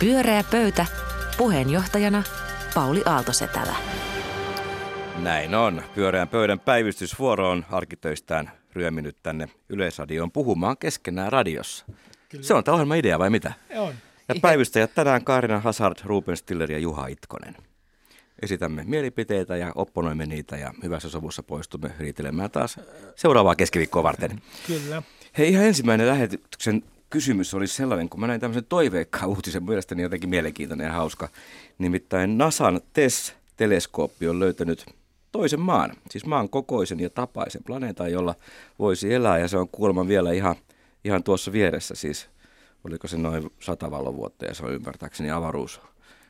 Pyöreä pöytä. Puheenjohtajana Pauli Aaltosetälä. Näin on. Pyöreän pöydän päivystysvuoro on arkitöistään ryöminyt tänne Yleisradioon puhumaan keskenään radiossa. Kyllä. Se on tämä ohjelman idea vai mitä? On. Ja päivystäjät tänään Kaarina Hazard, Ruben Stiller ja Juha Itkonen. Esitämme mielipiteitä ja opponoimme niitä ja hyvässä sovussa poistumme riitelemään taas seuraavaa keskiviikkoa varten. Kyllä. Hei, ihan ensimmäinen lähetyksen kysymys oli sellainen, kun mä näin tämmöisen toiveikkaan uutisen, mielestäni jotenkin mielenkiintoinen ja hauska. Nimittäin NASAn TESS-teleskooppi on löytänyt toisen maan, siis maan kokoisen ja tapaisen planeetan, jolla voisi elää ja se on kuulemma vielä ihan, ihan tuossa vieressä, siis oliko se noin sata valovuotta ja se on ymmärtääkseni avaruus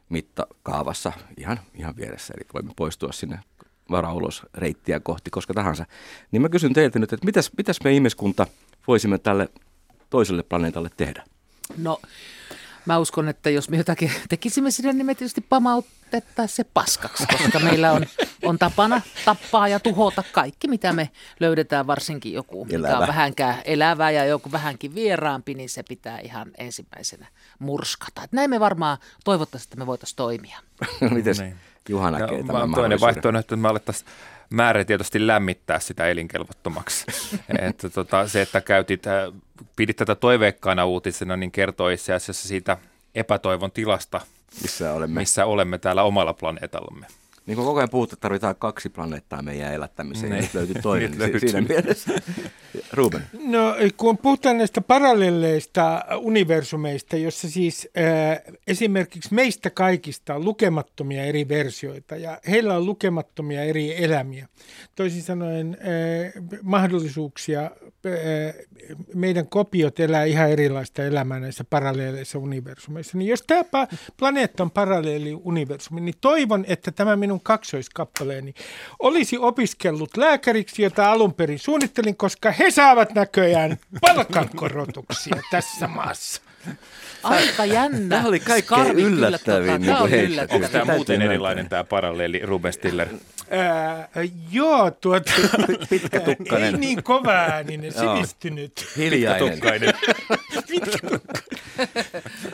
mittakaavassa ihan, ihan vieressä, eli voimme poistua sinne varaulos reittiä kohti koska tahansa. Niin mä kysyn teiltä nyt, että mitäs, mitäs me ihmiskunta voisimme tälle toiselle planeetalle tehdä? No, mä uskon, että jos me jotakin tekisimme sinne, niin me tietysti pamautettaisiin se paskaksi, koska meillä on, on tapana tappaa ja tuhota kaikki, mitä me löydetään, varsinkin joku, Elävä. mikä on vähänkään elävä ja joku vähänkin vieraampi, niin se pitää ihan ensimmäisenä murskata. Et näin me varmaan toivottavasti, että me voitaisiin toimia. Miten niin. Juha näkee tämän Toinen vaihtoehto, että me alettaisiin määrätietoisesti lämmittää sitä elinkelvottomaksi. että tota, se, että käytit, äh, pidit tätä toiveikkaana uutisena, niin kertoi itse asiassa siitä epätoivon tilasta, missä olemme, missä olemme täällä omalla planeetallamme. Niin kuin koko ajan puhuttu, että tarvitaan kaksi planeettaa meidän elättämiseen, niin löytyy toinen niin löytyy. siinä mielessä. Ruben. No kun puhutaan näistä parallelleista universumeista, jossa siis äh, esimerkiksi meistä kaikista on lukemattomia eri versioita ja heillä on lukemattomia eri elämiä. Toisin sanoen äh, mahdollisuuksia, äh, meidän kopiot elää ihan erilaista elämää näissä parallelleissa universumeissa. Niin jos tämä planeetta on paralleeli universumi, niin toivon, että tämä minun minun kaksoiskappaleeni, olisi opiskellut lääkäriksi, jota alun perin suunnittelin, koska he saavat näköjään palkankorotuksia tässä maassa. Aika jännä. Tämä oli kaikkein yllättävin. Tota, niin Onko tämä muuten erilainen tämä paralleeli Ruben Stiller? Ää, joo, tuota, Pitkätukkainen. Ei niin kova ääninen, sivistynyt. Hiljainen. Pitkätukkainen.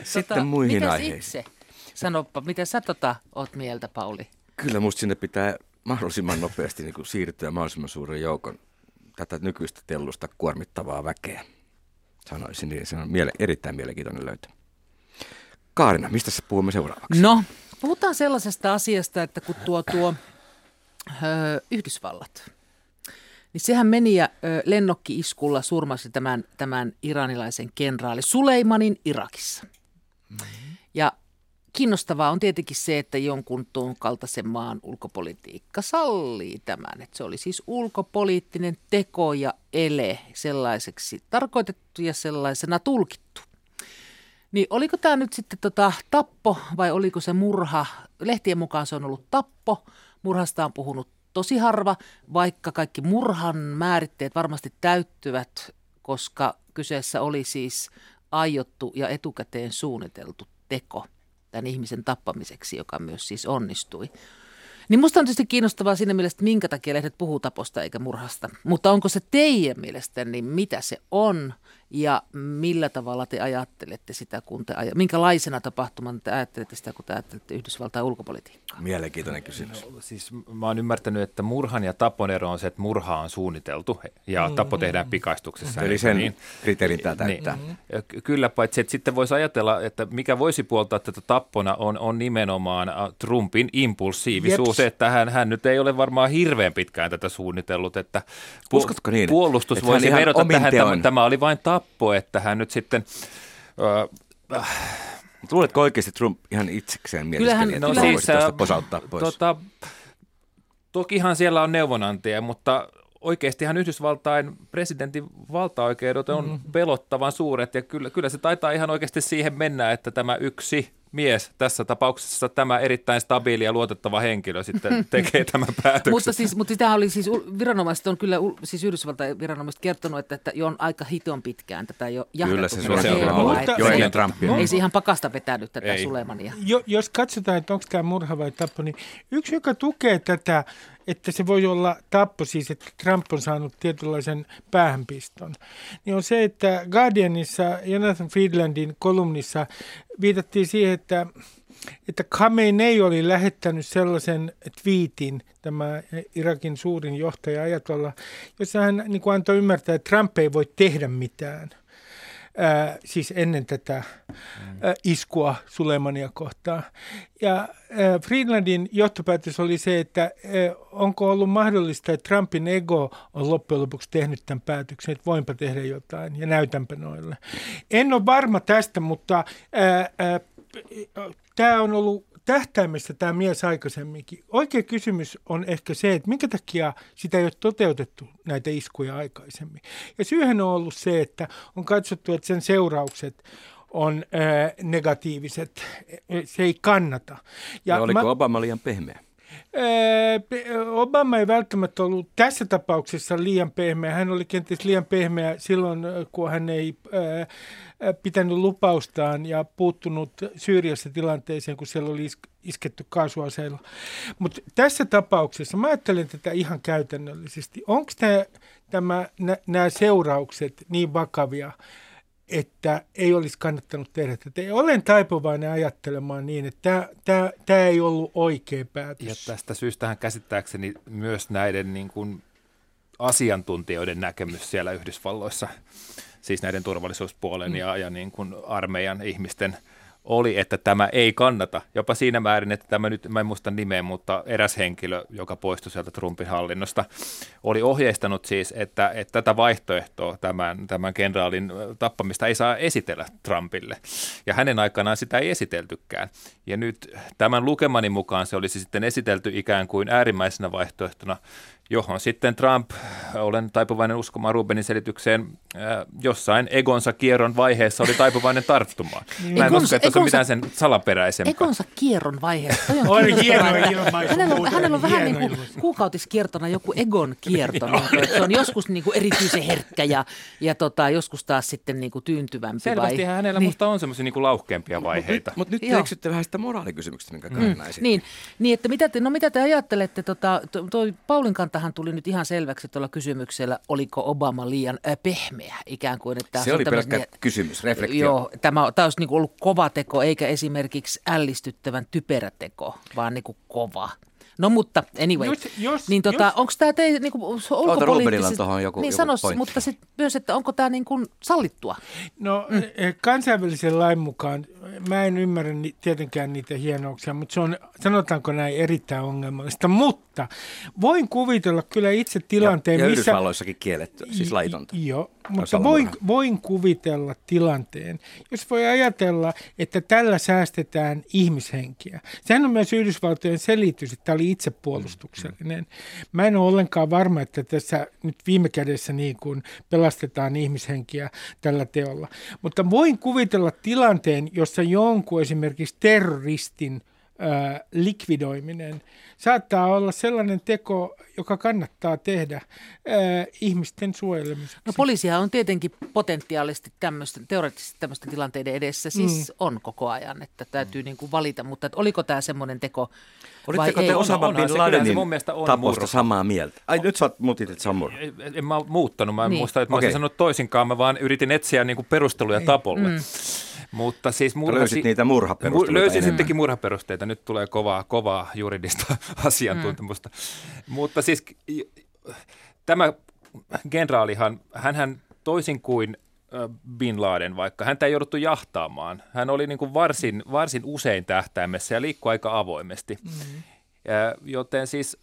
Sitten tota, muihin aiheisiin. itse? Sanoppa, miten sä tota oot mieltä, Pauli? Kyllä musta sinne pitää mahdollisimman nopeasti niin kuin siirtyä mahdollisimman suuren joukon tätä nykyistä tellusta kuormittavaa väkeä. Sanoisin, niin se on miele- erittäin mielenkiintoinen löytö. Kaarina, mistä se puhumme seuraavaksi? No, puhutaan sellaisesta asiasta, että kun tuo tuo ö, Yhdysvallat, niin sehän meni ja ö, lennokki-iskulla surmasi tämän, tämän iranilaisen kenraali Suleimanin Irakissa. Mm-hmm. Ja Kiinnostavaa on tietenkin se, että jonkun tuon kaltaisen maan ulkopolitiikka sallii tämän. Että se oli siis ulkopoliittinen teko ja ele sellaiseksi tarkoitettu ja sellaisena tulkittu. Niin oliko tämä nyt sitten tota tappo vai oliko se murha? Lehtien mukaan se on ollut tappo. Murhasta on puhunut tosi harva, vaikka kaikki murhan määritteet varmasti täyttyvät, koska kyseessä oli siis aiottu ja etukäteen suunniteltu teko tämän ihmisen tappamiseksi, joka myös siis onnistui. Niin musta on tietysti kiinnostavaa siinä mielessä, että minkä takia lehdet puhuu taposta eikä murhasta. Mutta onko se teidän mielestä, niin mitä se on ja millä tavalla te ajattelette sitä, kun te aj- minkälaisena tapahtumana te ajattelette sitä, kun te ajattelette Yhdysvaltain ulkopolitiikkaa? Mielenkiintoinen kysymys. No, siis mä oon ymmärtänyt, että murhan ja tapon ero on se, että murha on suunniteltu ja mm. tappo tehdään pikaistuksessa. Eli sen niin, kriteerin tämä täyttää. Niin, kyllä, paitsi että sitten voisi ajatella, että mikä voisi puoltaa tätä tappona on, on nimenomaan äh, Trumpin impulsiivisuus, Jeps. että hän, hän nyt ei ole varmaan hirveän pitkään tätä suunnitellut, että pu- Uskotko niin? puolustus että voisi vedota tähän, tämä, tämä oli vain tappo, että hän nyt sitten... Äh, äh, Luuletko oikeasti Trump ihan itsekseen mielestäni, että no, siis, tästä posauttaa pois? Tota, tokihan siellä on neuvonantaja, mutta oikeastihan Yhdysvaltain presidentin valtaoikeudet on mm. pelottavan suuret ja kyllä, kyllä se taitaa ihan oikeasti siihen mennä, että tämä yksi mies, tässä tapauksessa tämä erittäin stabiili ja luotettava henkilö sitten tekee tämän päätöksen. mutta siis, mutta sitä oli siis, viranomaiset on kyllä, siis Yhdysvaltain viranomaiset kertonut, että, että jo on aika hiton pitkään tätä jo jahdettu. Kyllä se suoraan on ollut, jo ennen Trumpia. Ei se ihan pakasta vetänyt tätä ei. Sulemania. Jo, jos katsotaan, että onko tämä murha vai tappo, niin yksi, joka tukee tätä että se voi olla tappo siis, että Trump on saanut tietynlaisen päähänpiston, niin on se, että Guardianissa Jonathan Friedlandin kolumnissa viitattiin siihen, että että Khamenei oli lähettänyt sellaisen twiitin, tämä Irakin suurin johtaja ajatolla, jossa hän niin kuin antoi ymmärtää, että Trump ei voi tehdä mitään – ää, siis ennen tätä ää, iskua Sulemania kohtaan. Ja ää, Friedlandin johtopäätös oli se, että ää, onko ollut mahdollista, että Trumpin ego on loppujen lopuksi tehnyt tämän päätöksen, että voinpa tehdä jotain ja näytänpä noille. En ole varma tästä, mutta tämä on ollut tähtäimessä tämä mies aikaisemminkin. Oikea kysymys on ehkä se, että minkä takia sitä ei ole toteutettu näitä iskuja aikaisemmin. Ja syyhän on ollut se, että on katsottu, että sen seuraukset on negatiiviset. Se ei kannata. Ja, ja oliko mä, Obama liian pehmeä? Obama ei välttämättä ollut tässä tapauksessa liian pehmeä. Hän oli kenties liian pehmeä silloin, kun hän ei pitänyt lupaustaan ja puuttunut Syyriassa tilanteeseen, kun siellä oli isketty kaasuaseilla. Mutta tässä tapauksessa mä ajattelen tätä ihan käytännöllisesti. Onko nämä seuraukset niin vakavia, että ei olisi kannattanut tehdä tätä. Olen taipuvainen ajattelemaan niin, että tämä, tämä ei ollut oikea päätös. Ja tästä syystähän käsittääkseni myös näiden niin kuin asiantuntijoiden näkemys siellä Yhdysvalloissa, siis näiden turvallisuuspuolen mm. ja, ja niin kuin armeijan ihmisten – oli, että tämä ei kannata. Jopa siinä määrin, että tämä nyt, mä en muista nimeä, mutta eräs henkilö, joka poistui sieltä Trumpin hallinnosta, oli ohjeistanut siis, että, että tätä vaihtoehtoa, tämän, tämän kenraalin tappamista ei saa esitellä Trumpille. Ja hänen aikanaan sitä ei esiteltykään. Ja nyt tämän lukemani mukaan se olisi sitten esitelty ikään kuin äärimmäisenä vaihtoehtona johon sitten Trump, olen taipuvainen uskomaan Rubenin selitykseen, äh, jossain egonsa kierron vaiheessa oli taipuvainen tarttumaan. Mä en egonsa, usko, että egonsa, on mitään sen salaperäisempää. Egonsa kierron vaiheessa. Toi on, on hieno ilmaisu. Hänellä on, hänellä on vähän niin kuin kuukautiskiertona joku egon kierto. niin se on joskus niin kuin erityisen herkkä ja, ja tota, joskus taas sitten niin kuin tyyntyvämpi. Selvästi vai? hänellä niin. musta on semmoisia niin kuin vaiheita. Mutta nyt, mut nyt eksytte vähän sitä moraalikysymyksestä, minkä mm. niin, niin, että mitä te, no mitä te ajattelette, tota, toi Paulin kanta kantahan tuli nyt ihan selväksi tuolla kysymyksellä, oliko Obama liian äh, pehmeä ikään kuin. Että se oli pelkkä niin, kysymys, reflektio. Joo, tämä, tämä olisi niin ollut kova teko, eikä esimerkiksi ällistyttävän typerä teko, vaan niin kuin kova. No mutta anyway, jos, jos, niin tota, onko tämä teidän niin ulkopoliittisesti... tuohon joku, niin joku sanos, mutta sit myös, että onko tämä niin kuin sallittua? No mm. Eh, kansainvälisen lain mukaan, mä en ymmärrä ni, tietenkään niitä hienouksia, mutta se on, sanotaanko näin, erittäin ongelmallista. Mutta voin kuvitella kyllä itse tilanteen, ja, ja missä... Yhdysvalloissakin kielletty, siis laitonta. Joo, mutta voin, voin kuvitella tilanteen, jos voi ajatella, että tällä säästetään ihmishenkiä. Sehän on myös Yhdysvaltojen selitys, että tämä oli itsepuolustuksellinen. Mä en ole ollenkaan varma, että tässä nyt viime kädessä niin kuin pelastetaan ihmishenkiä tällä teolla. Mutta voin kuvitella tilanteen, jossa jonkun esimerkiksi terroristin – likvidoiminen saattaa olla sellainen teko, joka kannattaa tehdä ää, ihmisten suojelemiseksi. No poliisia on tietenkin potentiaalisesti tämmöisten, teoreettisesti tämmöisten tilanteiden edessä, siis mm. on koko ajan, että täytyy mm. niin kuin valita, mutta että oliko tämä semmoinen teko Olitteko te Osama Bin Ladenin taposta samaa mieltä? Ai nyt sä muutit, että Samur. En, en mä muuttanut, mä en niin. muista, että mä okay. olisin sanonut toisinkaan, mä vaan yritin etsiä niin kuin perusteluja niin. tapolle. Mm. Mutta siis murha, löysit niitä murhaperusteita Löysin sittenkin murhaperusteita. Nyt tulee kovaa, kovaa juridista asiantuntemusta. Mm. Mutta siis tämä generaalihan, hän toisin kuin Bin Laden, vaikka häntä ei jouduttu jahtaamaan. Hän oli niin kuin varsin, varsin usein tähtäimessä ja liikkui aika avoimesti. Mm-hmm. Ja, joten siis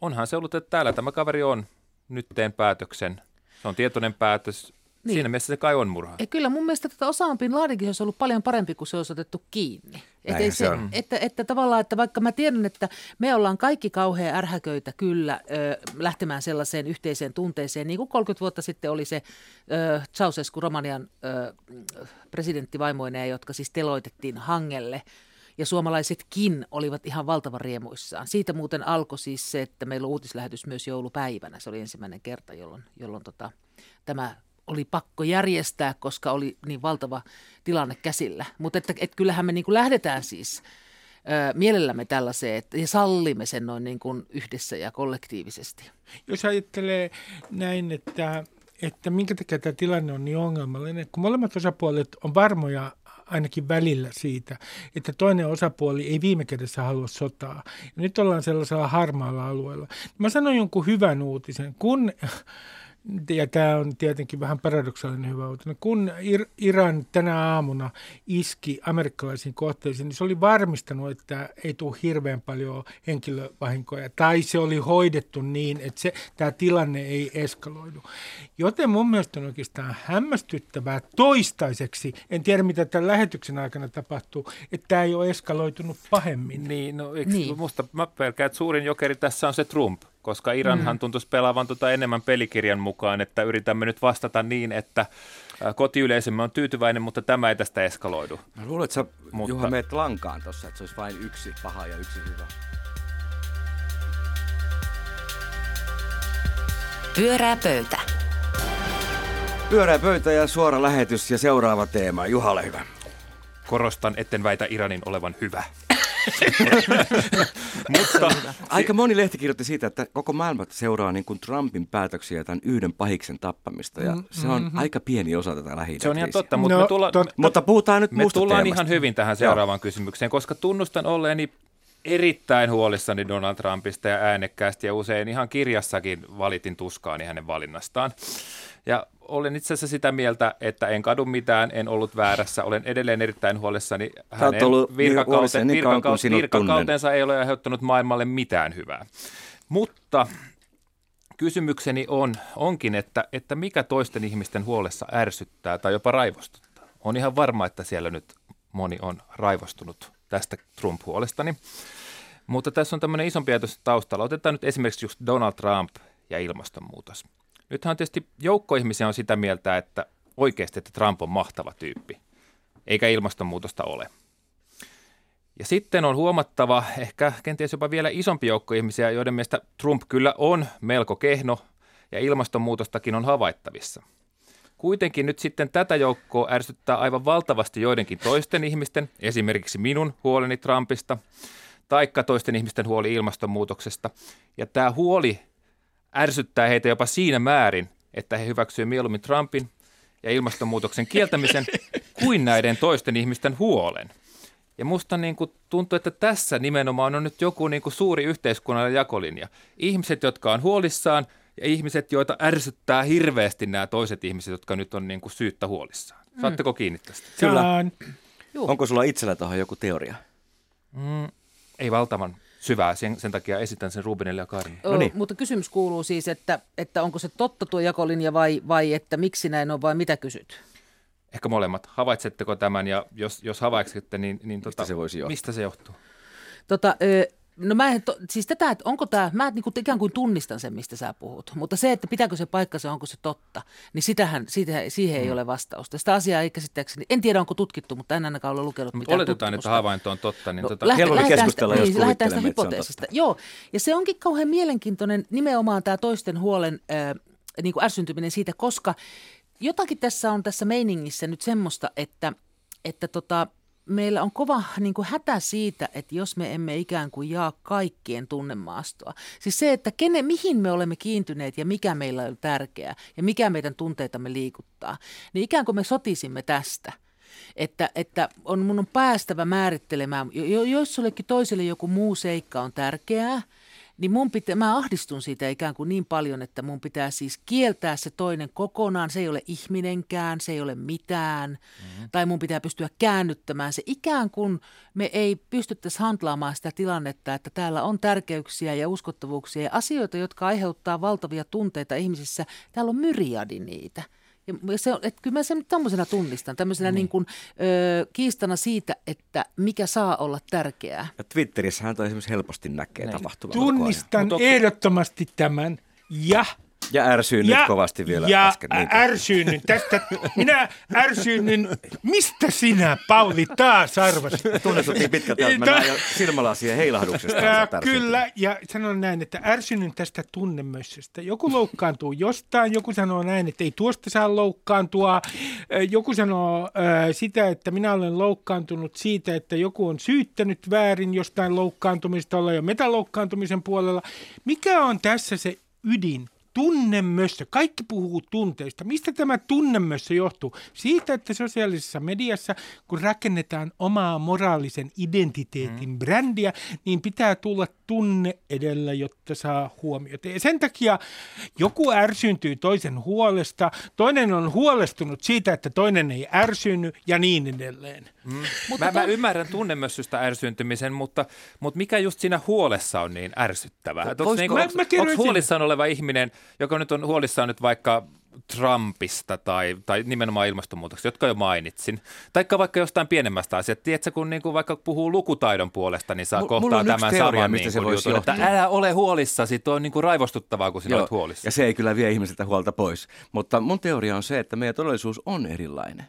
onhan se ollut, että täällä tämä kaveri on, nyt teen päätöksen. Se on tietoinen päätös, niin. Siinä mielessä se kai on murha. Ja kyllä mun mielestä tätä Osama Bin Ladenkin olisi ollut paljon parempi, kun se olisi otettu kiinni. Että, se, se on. Että, että tavallaan, että vaikka mä tiedän, että me ollaan kaikki kauhean ärhäköitä kyllä ö, lähtemään sellaiseen yhteiseen tunteeseen, niin kuin 30 vuotta sitten oli se ö, Ceausescu Romanian ö, presidenttivaimoineen, jotka siis teloitettiin hangelle – ja suomalaisetkin olivat ihan valtavan riemuissaan. Siitä muuten alkoi siis se, että meillä on uutislähetys myös joulupäivänä. Se oli ensimmäinen kerta, jolloin, jolloin tota, tämä oli pakko järjestää, koska oli niin valtava tilanne käsillä. Mutta että, että kyllähän me niin kuin lähdetään siis mielellämme tällaiseen että, ja sallimme sen noin niin kuin yhdessä ja kollektiivisesti. Jos ajattelee näin, että, että minkä takia tämä tilanne on niin ongelmallinen, kun molemmat osapuolet on varmoja ainakin välillä siitä, että toinen osapuoli ei viime kädessä halua sotaa. Nyt ollaan sellaisella harmaalla alueella. Mä sanon jonkun hyvän uutisen. Kun ja tämä on tietenkin vähän paradoksaalinen hyvä uutinen, kun Ir- Iran tänä aamuna iski amerikkalaisiin kohteisiin, niin se oli varmistanut, että ei tule hirveän paljon henkilövahinkoja, tai se oli hoidettu niin, että se, tämä tilanne ei eskaloidu. Joten mun mielestä on oikeastaan hämmästyttävää toistaiseksi, en tiedä mitä tämän lähetyksen aikana tapahtuu, että tämä ei ole eskaloitunut pahemmin. Niin, no eikö, niin. musta mä pelkään, että suurin jokeri tässä on se Trump koska Iranhan mm. tuntuisi pelaavan tuota enemmän pelikirjan mukaan, että yritämme nyt vastata niin, että kotiyleisömme on tyytyväinen, mutta tämä ei tästä eskaloidu. Mä luulen, että sä mutta... Juha meet lankaan tuossa, että se olisi vain yksi paha ja yksi hyvä. Pyörää pöytä. Pyörää pöytä ja suora lähetys ja seuraava teema. Juha, ole hyvä. Korostan, etten väitä Iranin olevan hyvä. Mutta aika moni lehti kirjoitti siitä, että koko maailma seuraa niin kuin Trumpin päätöksiä tämän yhden pahiksen tappamista. Ja se on mm-hmm. aika pieni osa tätä lähi Se on ihan totta, mutta, no, me tulla, tot, mutta puhutaan nyt Me tullaan teemasta. ihan hyvin tähän seuraavaan Joo. kysymykseen, koska tunnustan olleeni erittäin huolissani Donald Trumpista ja äänekkäästi ja usein ihan kirjassakin valitin tuskaani hänen valinnastaan. Ja olen itse asiassa sitä mieltä, että en kadu mitään, en ollut väärässä. Olen edelleen erittäin huolissani. Hänen virkakaute, niin virkakaute, virkakautensa ei ole aiheuttanut maailmalle mitään hyvää. Mutta kysymykseni on, onkin, että, että mikä toisten ihmisten huolessa ärsyttää tai jopa raivostuttaa. On ihan varma, että siellä nyt moni on raivostunut tästä Trump-huolestani. Mutta tässä on tämmöinen isompi ajatus taustalla. Otetaan nyt esimerkiksi just Donald Trump ja ilmastonmuutos. Nythän tietysti joukko ihmisiä on sitä mieltä, että oikeasti, että Trump on mahtava tyyppi, eikä ilmastonmuutosta ole. Ja sitten on huomattava, ehkä kenties jopa vielä isompi joukko ihmisiä, joiden mielestä Trump kyllä on melko kehno ja ilmastonmuutostakin on havaittavissa. Kuitenkin nyt sitten tätä joukkoa ärsyttää aivan valtavasti joidenkin toisten ihmisten, esimerkiksi minun huoleni Trumpista, taikka toisten ihmisten huoli ilmastonmuutoksesta. Ja tämä huoli ärsyttää heitä jopa siinä määrin, että he hyväksyvät mieluummin Trumpin ja ilmastonmuutoksen kieltämisen kuin näiden toisten ihmisten huolen. Ja musta niin kuin tuntuu, että tässä nimenomaan on nyt joku niin kuin suuri yhteiskunnallinen jakolinja. Ihmiset, jotka on huolissaan ja ihmiset, joita ärsyttää hirveästi nämä toiset ihmiset, jotka nyt on niin kuin syyttä huolissaan. Saatteko kiinni tästä? Kyllä. Onko sulla itsellä tuohon joku teoria? Mm, ei valtavan syvää. Sen, sen takia esitän sen Rubinille ja Karin. No niin. Mutta kysymys kuuluu siis, että, että onko se totta tuo jakolinja vai, vai että miksi näin on vai mitä kysyt? Ehkä molemmat. Havaitsetteko tämän ja jos, jos havaitsette, niin, niin tota, mistä, se voisi johtua? mistä se johtuu? Tota, ö, No mä en, to, siis tätä, että onko tämä, mä niin kuin ikään kuin tunnistan sen, mistä sä puhut, mutta se, että pitääkö se paikka se, onko se totta, niin sitähän, siitä, siihen ei mm. ole vastausta. Sitä asiaa ei käsittääkseni, en tiedä onko tutkittu, mutta en ainakaan ole lukenut mitään Oletetaan, tutkimusta. että havainto on totta. Niin no, tota... Helpompi keskustella, sitä, jos niin, lähdetään sitä hypoteesista. Joo, ja se onkin kauhean mielenkiintoinen nimenomaan tämä toisten huolen äh, niin kuin ärsyntyminen siitä, koska jotakin tässä on tässä meiningissä nyt semmoista, että, että tota, meillä on kova niin kuin hätä siitä, että jos me emme ikään kuin jaa kaikkien tunnemaastoa. Siis se, että kene, mihin me olemme kiintyneet ja mikä meillä on tärkeää ja mikä meidän tunteitamme liikuttaa, niin ikään kuin me sotisimme tästä. Että, että on, mun on päästävä määrittelemään, jos jollekin toiselle joku muu seikka on tärkeää – niin mun pitää, mä ahdistun siitä ikään kuin niin paljon, että mun pitää siis kieltää se toinen kokonaan. Se ei ole ihminenkään, se ei ole mitään. Mm-hmm. Tai mun pitää pystyä käännyttämään se. Ikään kuin me ei pystyttäisi handlaamaan sitä tilannetta, että täällä on tärkeyksiä ja uskottavuuksia ja asioita, jotka aiheuttaa valtavia tunteita ihmisissä. Täällä on myriadi niitä. Ja se, että kyllä mä sen tämmöisenä tunnistan, tämmöisenä niin. Niin kuin, ö, kiistana siitä, että mikä saa olla tärkeää. Ja Twitterissä hän esimerkiksi helposti näkee niin. tapahtuvan. Tunnistan ehdottomasti tämän ja Ja ärsyin nyt kovasti vielä ja äsken. Niin. ärsyynnin tästä. Minä ärsyynnin. Mistä sinä, Pauli, taas arvasit? Tunnetuttiin pitkältä, että mä jo silmälasien heilahduksesta. Kyllä, ja sanon näin, että ärsynnin tästä tunnemössöstä. Joku loukkaantuu jostain, joku sanoo näin, että ei tuosta saa loukkaantua. Joku sanoo sitä, että minä olen loukkaantunut siitä, että joku on syyttänyt väärin jostain loukkaantumista, olla jo metaloukkaantumisen puolella. Mikä on tässä se ydin? Tunnemössö. Kaikki puhuu tunteista. Mistä tämä tunnemössö johtuu? Siitä, että sosiaalisessa mediassa, kun rakennetaan omaa moraalisen identiteetin mm. brändiä, niin pitää tulla tunne edellä, jotta saa huomiota. Ja sen takia joku ärsyntyy toisen huolesta, toinen on huolestunut siitä, että toinen ei ärsynny ja niin edelleen. Mm. Mä, mä ymmärrän tunnemössystä ärsyyntymisen, mutta, mutta mikä just siinä huolessa on niin ärsyttävää? Onko Mä- onks- onks sen. huolissaan oleva ihminen, joka nyt on huolissaan nyt vaikka Trumpista tai, tai nimenomaan ilmastonmuutoksesta, jotka jo mainitsin. Taikka vaikka jostain pienemmästä asiasta. Tiedätkö, kun niinku vaikka puhuu lukutaidon puolesta, niin saa Mu- kohtaa tämän teoria, saman mistä niin se voisi jutun, että älä ole huolissasi. Tuo on niin kuin raivostuttavaa, kun sinä Joo, olet huolissa. Ja se ei kyllä vie ihmisiltä huolta pois. Mutta mun teoria on se, että meidän todellisuus on erilainen.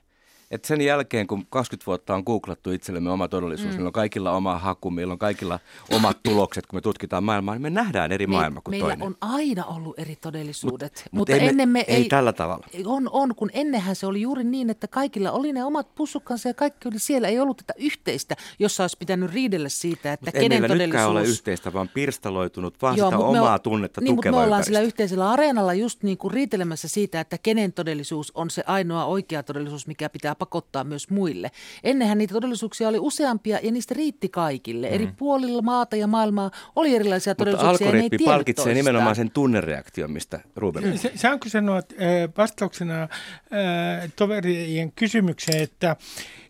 Et sen jälkeen, kun 20 vuotta on googlattu itsellemme oma todellisuus, mm. meillä on kaikilla oma haku, meillä on kaikilla omat tulokset, kun me tutkitaan maailmaa, niin me nähdään eri maailma kuin meillä toinen. on aina ollut eri todellisuudet, Mut- mut mutta ei me- ennen me ei ei... tällä tavalla. On, on, kun ennenhän se oli juuri niin, että kaikilla oli ne omat pussukkansa ja kaikki oli siellä. Ei ollut tätä yhteistä, jossa olisi pitänyt riidellä siitä, että Ei kenen meillä todellisuus... nytkään ole yhteistä, vaan pirstaloitunut, vaan Joo, sitä mut me omaa ol- tunnetta niin, mutta tukeva me ollaan ympäristö. sillä yhteisellä areenalla just niin kuin riitelemässä siitä, että kenen todellisuus on se ainoa oikea todellisuus, mikä pitää pakottaa myös muille. Ennenhän niitä todellisuuksia oli useampia ja niistä riitti kaikille. Mm. Eri puolilla maata ja maailmaa oli erilaisia Mutta todellisuuksia algoritmi palkitsee toistaan. nimenomaan sen tunnereaktion, mistä Ruben Se, saanko sanoa että, äh, vastauksena äh, toverien kysymykseen, että,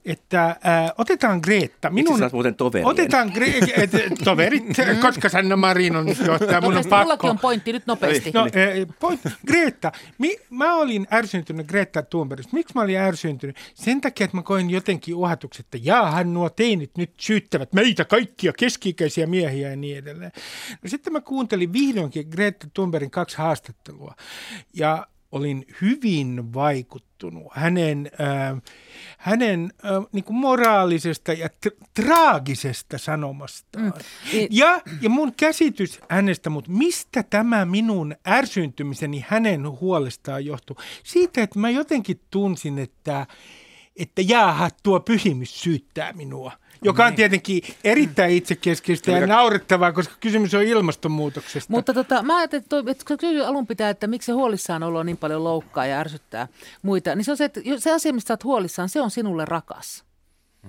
että äh, otetaan Greta. Miksi sä oot muuten toverien? Otetaan Gre- et, toverit, koska Sanna Marin on johtaja, mun on Nopeasti, mullakin pakko. on pointti nyt nopeasti. No, eh, point, Greta, mi, mä olin ärsyntynyt Greta Thunbergista. Miksi mä olin ärsyntynyt? Sen takia, että mä koin jotenkin uhatukset, että jaahan nuo teinit nyt syyttävät meitä kaikkia keski-ikäisiä miehiä ja niin edelleen. No sitten mä kuuntelin vihdoinkin Greta Thunbergin kaksi haastattelua ja olin hyvin vaikuttunut hänen, äh, hänen äh, niin kuin moraalisesta ja tr- traagisesta sanomastaan. Mm. Niin- Ja, ja mun käsitys hänestä, mutta mistä tämä minun ärsyntymiseni hänen huolestaan johtuu? Siitä, että mä jotenkin tunsin, että, että jaaha, tuo pyhimys syyttää minua. Joka on tietenkin erittäin itsekeskeistä ja naurettavaa, koska kysymys on ilmastonmuutoksesta. Mutta tota, mä ajattelin, että, toi- että kun kysyin alun pitää, että miksi se huolissaan olo niin paljon loukkaa ja ärsyttää muita, niin se on se, että se asia, mistä sä oot huolissaan, se on sinulle rakas.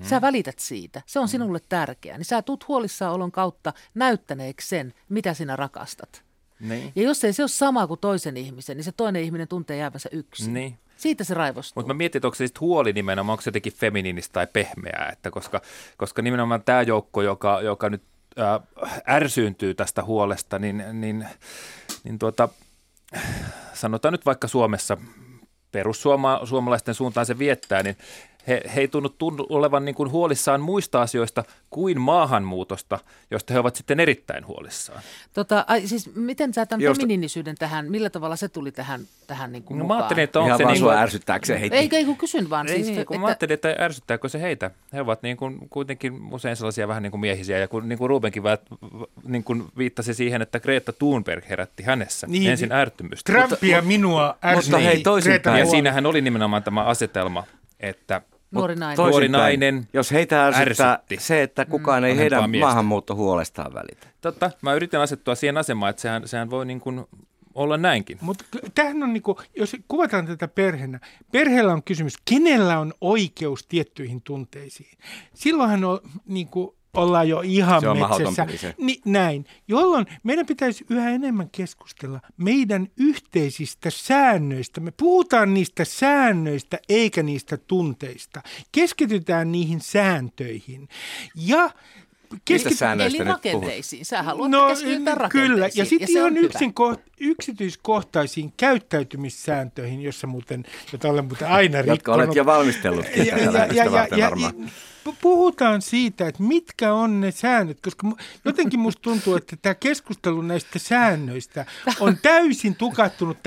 Sä välität siitä, se on sinulle tärkeä. Niin sä tuut huolissaan olon kautta näyttäneeksi sen, mitä sinä rakastat. Niin. Ja jos ei se ole sama kuin toisen ihmisen, niin se toinen ihminen tuntee jäävänsä yksin. Niin. Siitä se raivostuu. Mutta mä mietin, että onko se sitten huoli nimenomaan, onko se jotenkin feminiinistä tai pehmeää, että koska, koska nimenomaan tämä joukko, joka, joka nyt ää, ärsyyntyy tästä huolesta, niin, niin, niin tuota, sanotaan nyt vaikka Suomessa perussuomalaisten suuntaan se viettää, niin he, he ei tunnu, tunnu olevan niin kuin huolissaan muista asioista kuin maahanmuutosta, josta he ovat sitten erittäin huolissaan. Tota, ai, siis miten sä tämän Josta- feminiinisyyden tähän, millä tavalla se tuli tähän, tähän niin kuin No, mä mukaan? ajattelin, että onko Ihan se vaan niin kuin, ärsyttääkseen heitä. Ei, ei kun kysyn vaan. Ei, siis, niin, kun että, mä ajattelin, että ärsyttääkö se heitä. He ovat niin kuin, kuitenkin usein sellaisia vähän niin kuin miehisiä, ja kun niin kuin Rubenkin vä, niin kuin viittasi siihen, että Greta Thunberg herätti hänessä Niin, ensin ärtymystä. Trumpia minua ärsytti. hei, toisinpäin. Ja siinähän oli nimenomaan tämä asetelma, että Nuori nainen. Nuori nainen Jos heitä ärsyttää ärsytti. se, että kukaan ei vanhempaa heidän miestä. maahanmuutto huolestaan välitä. totta, mä yritin asettua siihen asemaan, että sehän, sehän voi niin kuin olla näinkin. Mutta tämähän on niinku, jos kuvataan tätä perheenä, perheellä on kysymys, kenellä on oikeus tiettyihin tunteisiin. Silloinhan on, niinku, ollaan jo ihan Se on metsässä. Ni, näin. Jolloin meidän pitäisi yhä enemmän keskustella meidän yhteisistä säännöistä. Me puhutaan niistä säännöistä eikä niistä tunteista. Keskitytään niihin sääntöihin. Ja Mistä keskity- säännöistä Eli rakenteisiin. Sä haluat No keskityttää n- rakenteisiin. kyllä, ja sitten ihan yksin koht, yksityiskohtaisiin käyttäytymissääntöihin, jossa muuten, jota olen muuten aina Jotka rikkonut. olet jo valmistellutkin tätä lähetystä varten varmaan. Puhutaan siitä, että mitkä on ne säännöt, koska jotenkin musta tuntuu, että tämä keskustelu näistä säännöistä on täysin tukattunut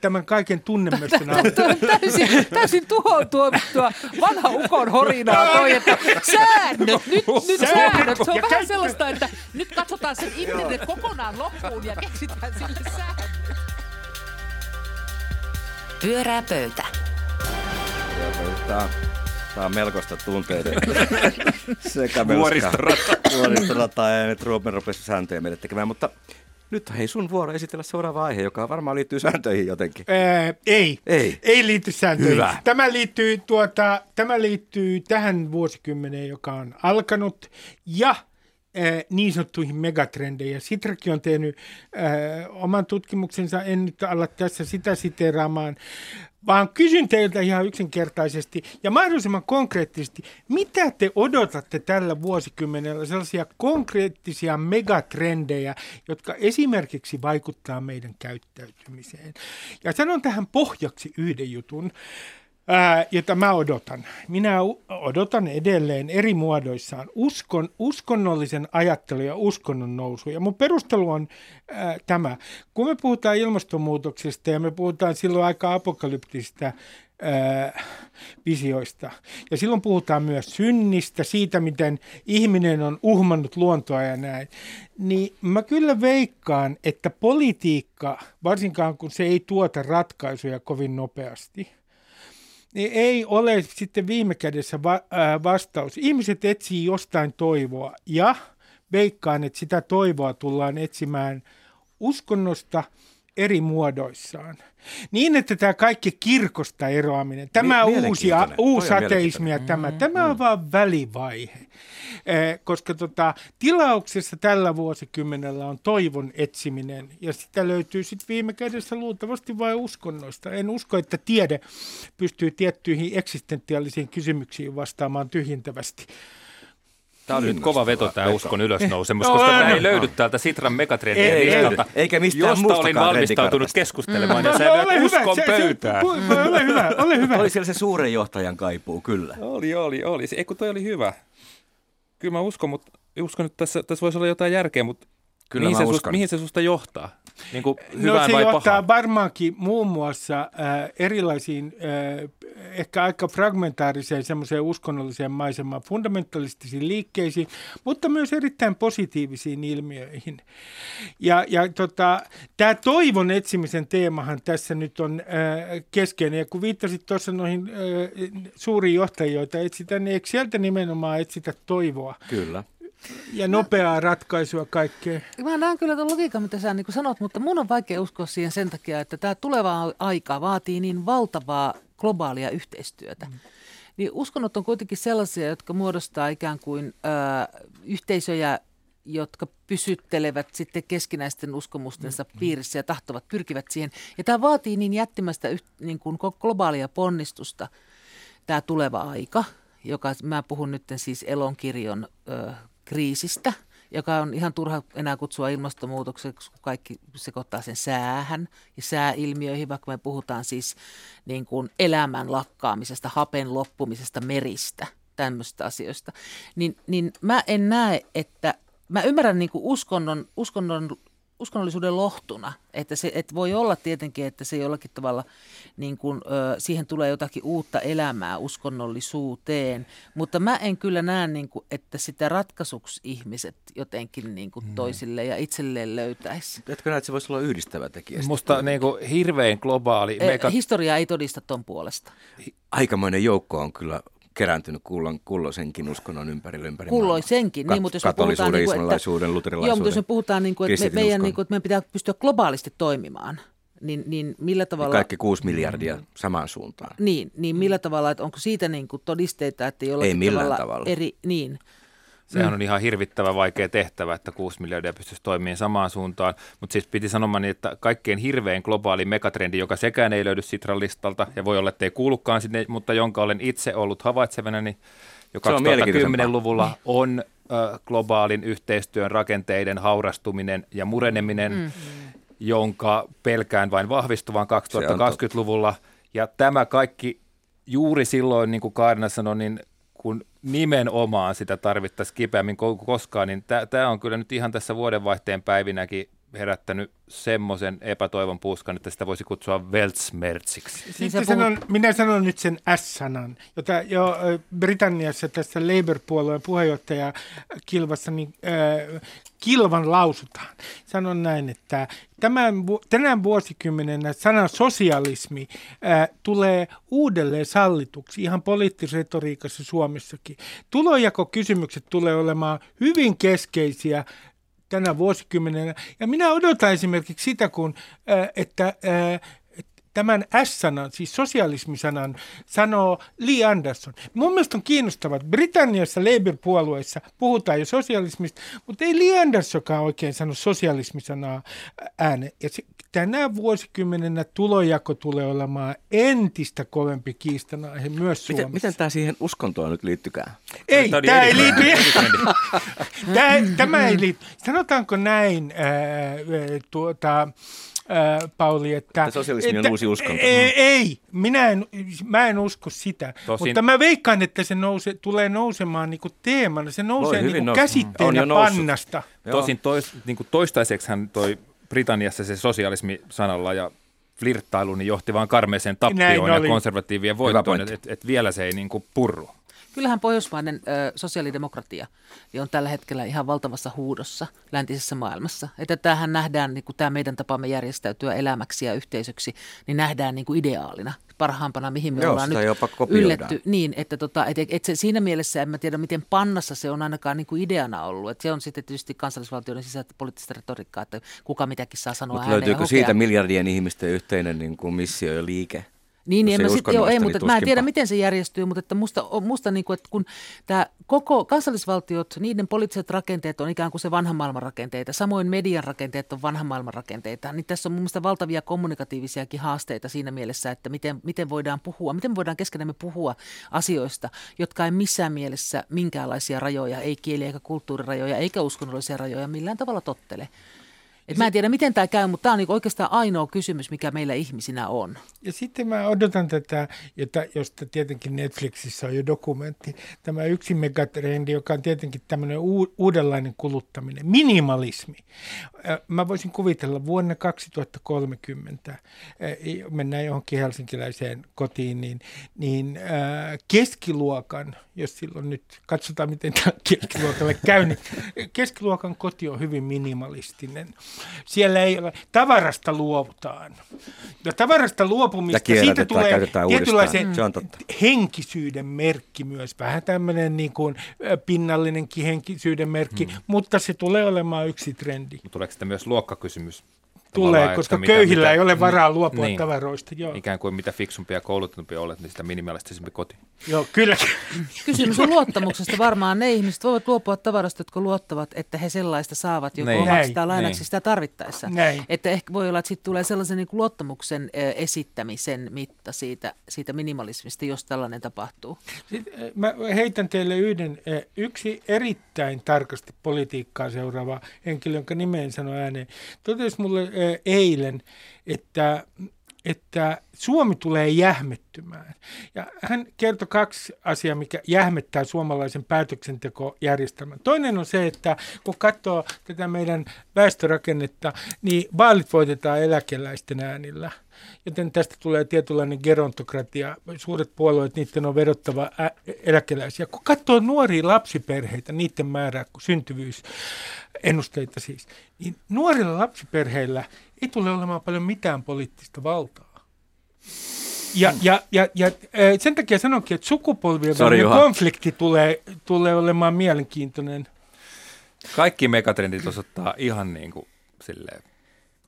tämän kaiken tunnemöstön alle. täysin, täysin tuhoon tuomittua vanha ukon horinaa toi, että säännöt, nyt, nyt säännöt. Se on vähän sellaista, että nyt katsotaan sen internet kokonaan loppuun ja keksitään sille säännöt. Pyörää pöytä. Tämä on, tämä on melkoista tunteiden sekä vuoristorata ja nyt Ruopen rupesi sääntöjä meille tekemään, mutta nyt hei sun vuoro esitellä seuraava aihe, joka varmaan liittyy sääntöihin jotenkin. Ää, ei. Ei. Ei liity sääntöihin. Hyvä. Tämä liittyy, tuota, tämä liittyy tähän vuosikymmeneen, joka on alkanut ja niin sanottuihin megatrendeihin. Sitrakin on tehnyt äh, oman tutkimuksensa, en nyt ala tässä sitä siteraamaan, vaan kysyn teiltä ihan yksinkertaisesti ja mahdollisimman konkreettisesti, mitä te odotatte tällä vuosikymmenellä sellaisia konkreettisia megatrendejä, jotka esimerkiksi vaikuttaa meidän käyttäytymiseen. Ja sanon tähän pohjaksi yhden jutun ää, jota mä odotan. Minä odotan edelleen eri muodoissaan uskon, uskonnollisen ajattelun ja uskonnon nousu. Ja mun perustelu on ää, tämä. Kun me puhutaan ilmastonmuutoksesta ja me puhutaan silloin aika apokalyptisista visioista. Ja silloin puhutaan myös synnistä, siitä miten ihminen on uhmannut luontoa ja näin. Niin mä kyllä veikkaan, että politiikka, varsinkaan kun se ei tuota ratkaisuja kovin nopeasti – niin ei ole sitten viime kädessä va- ää, vastaus. Ihmiset etsii jostain toivoa ja veikkaan, että sitä toivoa tullaan etsimään uskonnosta eri muodoissaan. Niin, että tämä kaikki kirkosta eroaminen, tämä uusi, uusi ateismi ja tämä, mm, tämä on mm. vaan välivaihe. Eh, koska tota, tilauksessa tällä vuosikymmenellä on toivon etsiminen ja sitä löytyy sitten viime kädessä luultavasti vain uskonnoista. En usko, että tiede pystyy tiettyihin eksistentiaalisiin kysymyksiin vastaamaan tyhjentävästi. Tämä oli nyt kova veto tämä uskon ylösnousemus, koska tämä ei löydy täältä Sitran megatrendien listalta, eikä mistään josta olin valmistautunut keskustelemaan mm. ja sä no, uskon se, pöytään. Se, se, ole hyvä, ole hyvä. Oli siellä se suuren johtajan kaipuu, kyllä. Oli, oli, oli. Ei kun toi oli hyvä. Kyllä mä uskon, mutta uskon, että tässä, tässä voisi olla jotain järkeä, mutta Kyllä mihin, se susta, mihin se susta johtaa? Niin kuin no se vai johtaa pahaan? varmaankin muun muassa äh, erilaisiin, äh, ehkä aika fragmentaariseen semmoiseen uskonnolliseen maisemaan, fundamentalistisiin liikkeisiin, mutta myös erittäin positiivisiin ilmiöihin. Ja, ja tota, tämä toivon etsimisen teemahan tässä nyt on äh, keskeinen. Ja kun viittasit tuossa noihin äh, suuriin johtajiin, joita etsitään, niin eikö sieltä nimenomaan etsitä toivoa? Kyllä. Ja nopeaa ratkaisua kaikkeen. Mä näen kyllä tuon logiikan, mitä sä niin sanot, mutta mun on vaikea uskoa siihen sen takia, että tämä tuleva aika vaatii niin valtavaa globaalia yhteistyötä. Mm. Niin uskonnot on kuitenkin sellaisia, jotka muodostaa ikään kuin ö, yhteisöjä, jotka pysyttelevät sitten keskinäisten uskomustensa mm. piirissä ja tahtovat, pyrkivät siihen. Ja tämä vaatii niin jättimästä niin kuin globaalia ponnistusta, tämä tuleva aika, joka mä puhun nyt siis elonkirjon ö, kriisistä, joka on ihan turha enää kutsua ilmastonmuutokseksi, kun kaikki sekoittaa sen säähän ja sääilmiöihin, vaikka me puhutaan siis niin kuin elämän lakkaamisesta, hapen loppumisesta, meristä, tämmöistä asioista, niin, niin mä en näe, että mä ymmärrän niin kuin uskonnon, uskonnon uskonnollisuuden lohtuna, että, se, että voi olla tietenkin, että se jollakin tavalla niin kuin, ö, siihen tulee jotakin uutta elämää uskonnollisuuteen, mutta mä en kyllä näe, niin kuin, että sitä ratkaisuksi ihmiset jotenkin niin kuin toisille ja itselleen löytäisi. Etkö näe, että se voisi olla yhdistävä tekijä? Musta niin kuin, hirveän globaali. Mega... Historia ei todista ton puolesta. Aikamoinen joukko on kyllä kerääntynyt kullon, kulloisenkin uskonnon ympärille ympäri Kulloisenkin, niin, mutta jos puhutaan... Niin kuin, että, joo, mutta jos me puhutaan, niin kuin, että, me, meidän, niin kuin, että meidän pitää pystyä globaalisti toimimaan, niin, niin millä tavalla... Ja kaikki kuusi miljardia samaan suuntaan. Niin, niin millä tavalla, että onko siitä niin kuin todisteita, että jollakin Ei millään tavalla, tavalla. eri... Niin, Sehän mm. on ihan hirvittävä vaikea tehtävä, että 6 miljardia pystyisi toimimaan samaan suuntaan. Mutta siis piti sanomaan, niin, että kaikkein hirvein globaali megatrendi, joka sekään ei löydy Sitran listalta, ja voi olla, että ei kuulukaan sinne, mutta jonka olen itse ollut havaitsevana, niin jo 2010-luvulla on globaalin yhteistyön rakenteiden haurastuminen ja mureneminen, mm. jonka pelkään vain vahvistuvan 2020-luvulla. Ja tämä kaikki juuri silloin, niin kuin Kaarina sanoi, niin kuin nimenomaan sitä tarvittaisiin kipeämmin kuin koskaan, niin tämä on kyllä nyt ihan tässä vuodenvaihteen päivinäkin herättänyt semmoisen epätoivon puuskan, että sitä voisi kutsua Weltsmertsiksi. Sitten sanon, minä sanon nyt sen S-sanan, jota jo Britanniassa tässä Labour-puolueen puheenjohtaja Kilvassa niin, äh, kilvan lausutaan. Sanon näin, että tämän, tänään vuosikymmenenä sana sosialismi äh, tulee uudelleen sallituksi ihan poliittisretoriikassa Suomessakin. Tulojakokysymykset tulee olemaan hyvin keskeisiä tänä vuosikymmenenä. Ja minä odotan esimerkiksi sitä, kun, että tämän S-sanan, siis sosialismisanan, sanoo Lee Anderson. Mun mielestä on kiinnostavaa, että Britanniassa Labour-puolueessa puhutaan jo sosialismista, mutta ei Lee Andersonkaan oikein sano sosialismisanaa ääne. Ja se, tänä vuosikymmenenä tulojako tulee olemaan entistä kovempi kiistanaihe myös Suomessa. Miten, miten tämä siihen uskontoon nyt liittykään? Ei, tämä, tämä ei liity. tämä, tämä ei liity. Sanotaanko näin, äh, tuota, ää, Pauli, että... että sosialismi että, on uusi uskonto. Ei, ei. Minä, en, mä en usko sitä, Tosin... mutta mä veikkaan, että se nouse, tulee nousemaan niinku teemana, se nousee niinku nous... käsitteenä pannasta. Tosin tois, niinku toistaiseksi hän toi Britanniassa se sosialismi sanalla ja flirttailu niin johti vaan karmeeseen tappioon ja konservatiivien voittoon, että et, et vielä se ei niinku purru. Kyllähän pohjoismainen ö, sosiaalidemokratia on tällä hetkellä ihan valtavassa huudossa läntisessä maailmassa. Että tämähän nähdään, niin kuin tämä meidän tapamme järjestäytyä elämäksi ja yhteisöksi, niin nähdään niin kuin ideaalina parhaampana, mihin me Joo, ollaan nyt jopa ylletty. Niin, että tota, et, et se, siinä mielessä en mä tiedä, miten pannassa se on ainakaan niin kuin ideana ollut. Et se on sitten tietysti kansallisvaltioiden sisäistä poliittista retoriikkaa, että kuka mitäkin saa sanoa Mutta löytyykö siitä miljardien ihmisten yhteinen niin kuin missio ja liike? Niin, niin en mä sit, joo, ei, mutta niin mä en tiedä, miten se järjestyy, mutta että musta, musta niin kuin, että kun tämä koko kansallisvaltiot, niiden poliittiset rakenteet on ikään kuin se vanhan maailman rakenteita, samoin median rakenteet on vanhan maailman rakenteita, niin tässä on mun mielestä valtavia kommunikatiivisiakin haasteita siinä mielessä, että miten, miten voidaan puhua, miten voidaan keskenämme puhua asioista, jotka ei missään mielessä minkäänlaisia rajoja, ei kieli- eikä kulttuurirajoja, eikä uskonnollisia rajoja millään tavalla tottele. Et mä en tiedä, miten tämä käy, mutta tämä on niinku oikeastaan ainoa kysymys, mikä meillä ihmisinä on. Ja sitten mä odotan tätä, jota, josta tietenkin Netflixissä on jo dokumentti, tämä yksi megatrendi, joka on tietenkin tämmöinen uudenlainen kuluttaminen, minimalismi. Mä voisin kuvitella vuonna 2030, mennään johonkin helsinkiläiseen kotiin, niin, niin keskiluokan, jos silloin nyt katsotaan, miten tämä keskiluokalle käy, niin keskiluokan koti on hyvin minimalistinen siellä ei ole, tavarasta luovutaan. Ja tavarasta luopumista, ja siitä tulee tietynlaisen henkisyyden merkki myös. Vähän tämmöinen niin kuin pinnallinenkin henkisyyden merkki, hmm. mutta se tulee olemaan yksi trendi. Tuleeko sitten myös luokkakysymys? Tulee, koska mitä, köyhillä mitä, ei ole varaa luopua niin, tavaroista. Joo. Ikään kuin mitä fiksumpia ja koulutetumpia olet, niin sitä minimalistisempi koti. Joo, kyllä. Kysymys on luottamuksesta. Varmaan ne ihmiset voivat luopua tavarasta, jotka luottavat, että he sellaista saavat joko niin. omaksi tai lainaksi niin. sitä tarvittaessa. Näin. Että ehkä voi olla, että sitten tulee sellaisen niin kuin luottamuksen esittämisen mitta siitä, siitä minimalismista, jos tällainen tapahtuu. Sitten, mä heitän teille yhden, yksi erittäin tarkasti politiikkaa seuraava henkilö, jonka nimeen sano ääneen. Totesi mulle eilen, että, että Suomi tulee jähmettymään. Ja hän kertoi kaksi asiaa, mikä jähmettää suomalaisen päätöksentekojärjestelmän. Toinen on se, että kun katsoo tätä meidän väestörakennetta, niin vaalit voitetaan eläkeläisten äänillä. Joten tästä tulee tietynlainen gerontokratia. Suuret puolueet, niiden on vedottava ä- eläkeläisiä. Kun katsoo nuoria lapsiperheitä, niiden määrää, kun syntyvyys ennusteita siis, niin nuorilla lapsiperheillä ei tule olemaan paljon mitään poliittista valtaa. Ja, ja, ja, ja sen takia sanonkin, että sukupolvien välinen konflikti tulee, tulee olemaan mielenkiintoinen. Kaikki megatrendit osoittaa ihan niin kuin silleen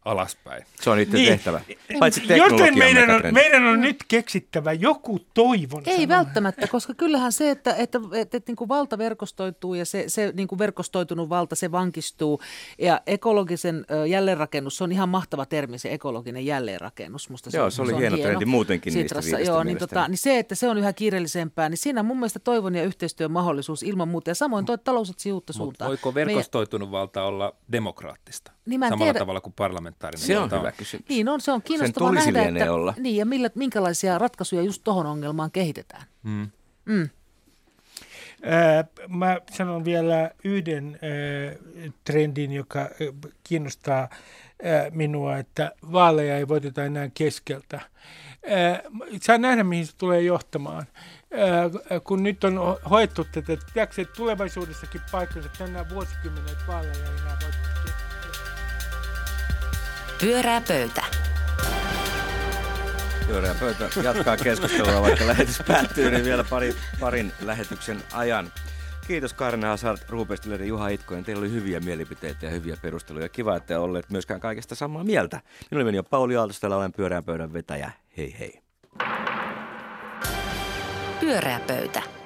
alaspäin. Se on niiden niin. tehtävä. Paitsi Joten meidän on, meidän on nyt keksittävä joku toivon Ei sana. välttämättä, koska kyllähän se, että, että, että, että niin kuin valta verkostoituu ja se, se niin kuin verkostoitunut valta, se vankistuu. Ja ekologisen jälleenrakennus, se on ihan mahtava termi, se ekologinen jälleenrakennus. Musta Joo, se, se oli se hieno, hieno trendi muutenkin Sitrassa. niistä Joo, niin, tota, niin se, että se on yhä kiireellisempää, niin siinä on mun mielestä toivon ja yhteistyön mahdollisuus ilman muuta. Ja samoin tuo talouset sivuutta suuntaan. Voiko verkostoitunut Meidän... valta olla demokraattista? Niin Samalla tiedä. tavalla kuin parlamentaarinen Se on hyvä kysymys. Niin on, se on kiinnostavaa nähdä, että, olla. Niin, ja millä, minkälaisia ratkaisuja just tuohon ongelmaan kehitetään. Mm. Mm. Mä sanon vielä yhden trendin, joka kiinnostaa minua, että vaaleja ei voiteta enää keskeltä. Saa nähdä, mihin se tulee johtamaan. Kun nyt on hoettu tätä, että tulevaisuudessakin paikkansa, että enää vuosikymmenet vaaleja ei enää voiteta Pyörää pöytä. Pyöreä pöytä jatkaa keskustelua, vaikka lähetys päättyy, niin vielä pari, parin lähetyksen ajan. Kiitos Karne Hazard, Ruupestileri Juha Itkonen. Teillä oli hyviä mielipiteitä ja hyviä perusteluja. Kiva, että olleet myöskään kaikesta samaa mieltä. Minun nimeni on Pauli Aaltos, täällä olen pyöreän pöydän vetäjä. Hei hei. Pyöreä pöytä.